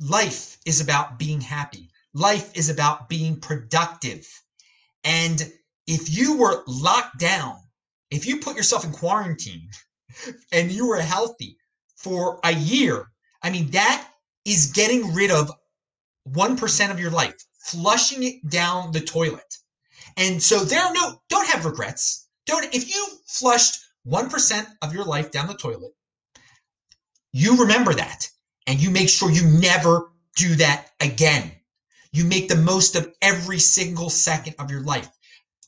Life is about being happy. Life is about being productive. And if you were locked down, if you put yourself in quarantine and you were healthy for a year, I mean, that is getting rid of 1% of your life, flushing it down the toilet. And so there are no, don't have regrets. Don't, if you flushed 1% of your life down the toilet, you remember that and you make sure you never do that again. You make the most of every single second of your life.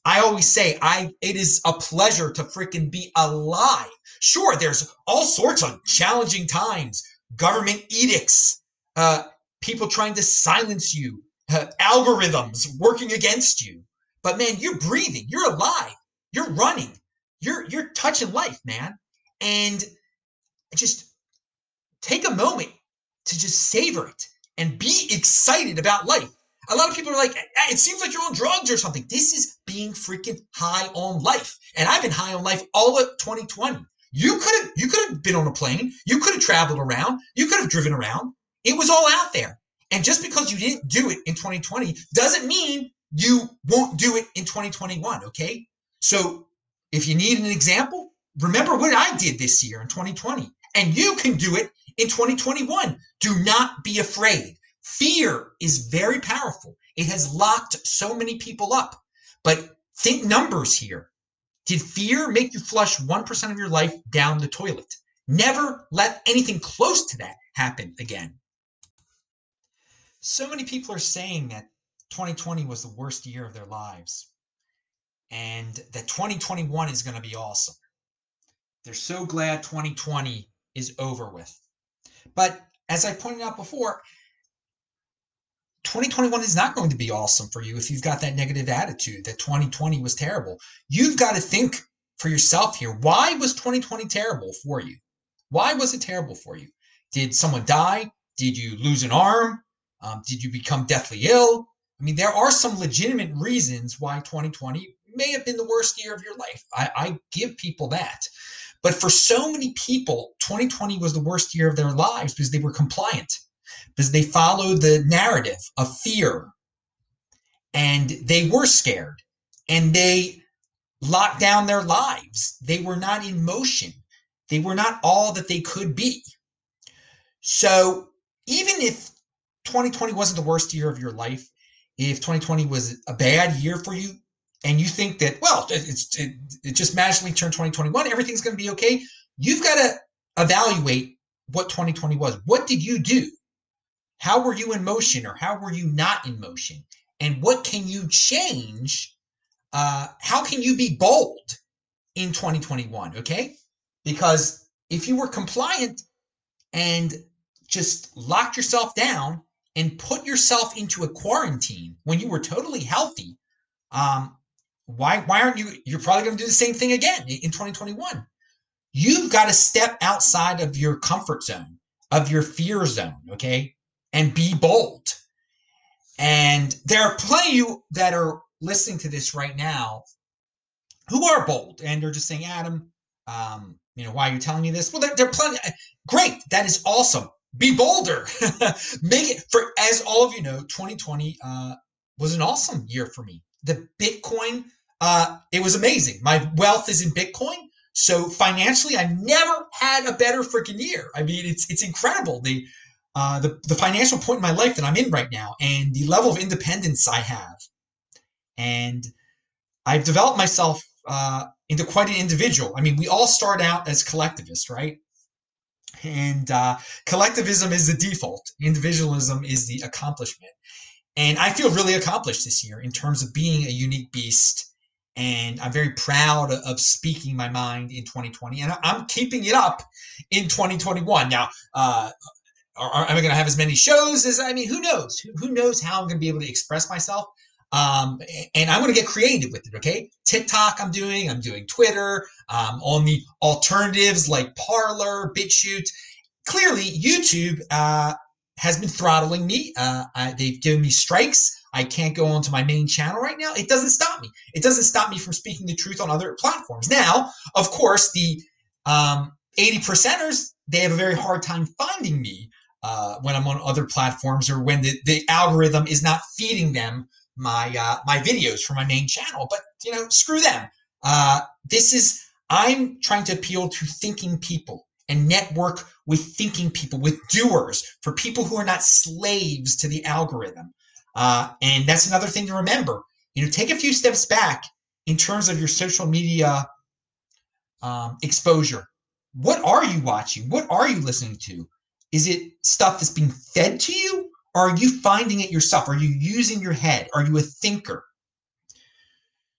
I always say I it is a pleasure to freaking be alive. Sure, there's all sorts of challenging times, government edicts, uh, people trying to silence you, uh, algorithms working against you. But man, you're breathing, you're alive, you're running, you're you're touching life, man. And just take a moment to just savor it and be excited about life. A lot of people are like, eh, eh, it seems like you're on drugs or something. This is being freaking high on life. And I've been high on life all of 2020. You could have you could have been on a plane, you could have traveled around, you could have driven around. It was all out there. And just because you didn't do it in 2020 doesn't mean you won't do it in 2021, okay? So if you need an example, remember what I did this year in 2020. And you can do it in 2021. Do not be afraid. Fear is very powerful. It has locked so many people up. But think numbers here. Did fear make you flush 1% of your life down the toilet? Never let anything close to that happen again. So many people are saying that 2020 was the worst year of their lives and that 2021 is going to be awesome. They're so glad 2020 is over with. But as I pointed out before, 2021 is not going to be awesome for you if you've got that negative attitude that 2020 was terrible. You've got to think for yourself here. Why was 2020 terrible for you? Why was it terrible for you? Did someone die? Did you lose an arm? Um, did you become deathly ill? I mean, there are some legitimate reasons why 2020 may have been the worst year of your life. I, I give people that. But for so many people, 2020 was the worst year of their lives because they were compliant, because they followed the narrative of fear and they were scared and they locked down their lives. They were not in motion, they were not all that they could be. So even if 2020 wasn't the worst year of your life, if 2020 was a bad year for you, and you think that well it's it, it just magically turned 2021 everything's going to be okay you've got to evaluate what 2020 was. What did you do? How were you in motion or how were you not in motion? And what can you change uh, how can you be bold in 2021 okay? Because if you were compliant and just locked yourself down and put yourself into a quarantine when you were totally healthy um, why why aren't you you're probably going to do the same thing again in 2021 you've got to step outside of your comfort zone of your fear zone okay? And be bold. And there are plenty of you that are listening to this right now who are bold and they're just saying adam um, you know why are you telling me this? Well there are plenty great that is awesome. Be bolder. Make it for as all of you know 2020 uh, was an awesome year for me. The bitcoin uh, it was amazing. My wealth is in Bitcoin. So financially, I never had a better freaking year. I mean, it's it's incredible the uh, the the financial point in my life that I'm in right now, and the level of independence I have, and I've developed myself uh, into quite an individual. I mean, we all start out as collectivists, right? And uh, collectivism is the default. Individualism is the accomplishment. And I feel really accomplished this year in terms of being a unique beast and I'm very proud of speaking my mind in 2020, and I'm keeping it up in 2021. Now, uh, are, am I going to have as many shows as I mean? Who knows? Who, who knows how I'm going to be able to express myself? Um, and I'm going to get creative with it. Okay, TikTok, I'm doing. I'm doing Twitter. Um, on the alternatives like Parler, BitChute. Clearly, YouTube uh, has been throttling me. Uh, I, they've given me strikes. I can't go onto my main channel right now. It doesn't stop me. It doesn't stop me from speaking the truth on other platforms. Now, of course, the um, 80 percenters, they have a very hard time finding me uh, when I'm on other platforms or when the, the algorithm is not feeding them my uh, my videos from my main channel. But you know, screw them. Uh, this is I'm trying to appeal to thinking people and network with thinking people, with doers, for people who are not slaves to the algorithm. Uh, and that's another thing to remember. You know, take a few steps back in terms of your social media um, exposure. What are you watching? What are you listening to? Is it stuff that's being fed to you? Or are you finding it yourself? Are you using your head? Are you a thinker?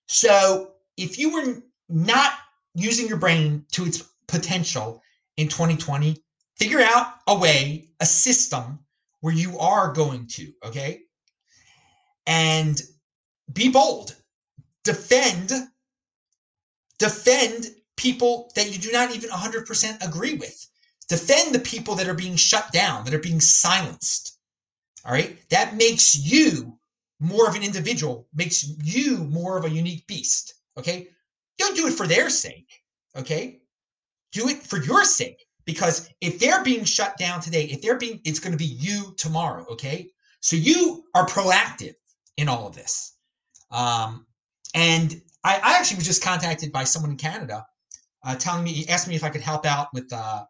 So if you were not using your brain to its potential in 2020, figure out a way, a system where you are going to, okay? And be bold. Defend defend people that you do not even 100% agree with. Defend the people that are being shut down, that are being silenced. All right? That makes you more of an individual, makes you more of a unique beast. Okay? Don't do it for their sake. Okay? Do it for your sake. Because if they're being shut down today, if they're being, it's going to be you tomorrow. Okay? So you are proactive in all of this. Um, and I, I actually was just contacted by someone in Canada uh, telling me, he asked me if I could help out with uh,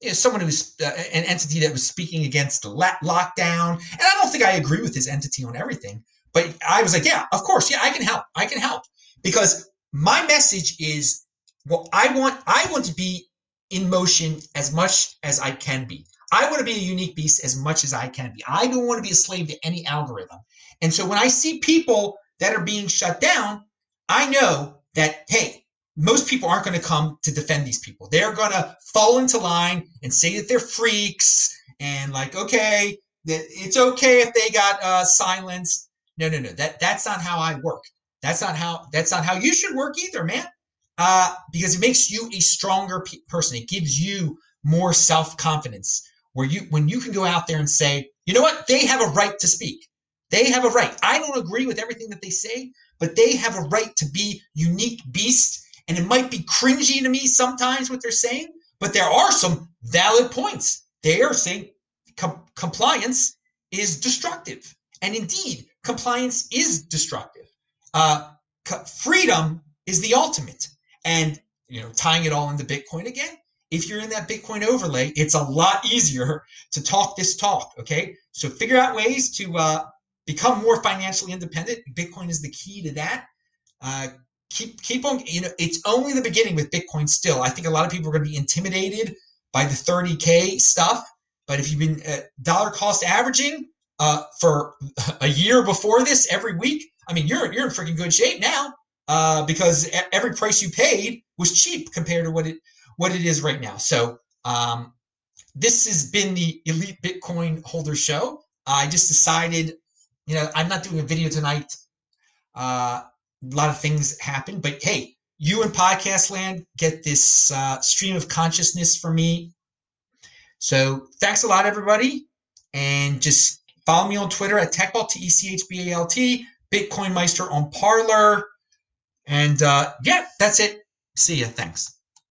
you know, someone who's uh, an entity that was speaking against the lockdown. And I don't think I agree with his entity on everything, but I was like, yeah, of course, yeah, I can help. I can help because my message is, well, I want, I want to be in motion as much as I can be. I want to be a unique beast as much as I can be. I don't want to be a slave to any algorithm. And so when I see people that are being shut down, I know that, hey, most people aren't going to come to defend these people. They're going to fall into line and say that they're freaks and like, okay, it's okay if they got uh, silenced. No, no, no. That that's not how I work. That's not how that's not how you should work either, man. Uh, because it makes you a stronger pe- person. It gives you more self confidence. Where you when you can go out there and say, you know what, they have a right to speak. They have a right. I don't agree with everything that they say, but they have a right to be unique beasts and it might be cringy to me sometimes what they're saying, but there are some valid points. They are saying com- compliance is destructive. And indeed, compliance is destructive. Uh, co- freedom is the ultimate. And you know, tying it all into Bitcoin again, if you're in that Bitcoin overlay, it's a lot easier to talk this talk. Okay, so figure out ways to uh, become more financially independent. Bitcoin is the key to that. Uh, keep keep on you know it's only the beginning with bitcoin still i think a lot of people are going to be intimidated by the 30k stuff but if you've been uh, dollar cost averaging uh, for a year before this every week i mean you're you're in freaking good shape now uh, because every price you paid was cheap compared to what it what it is right now so um, this has been the elite bitcoin holder show i just decided you know i'm not doing a video tonight uh, a lot of things happen. But hey, you in podcast land get this uh, stream of consciousness for me. So thanks a lot, everybody. And just follow me on Twitter at TechBalt, T E C H B A L T, Bitcoin Meister on Parler. And uh, yeah, that's it. See ya. Thanks.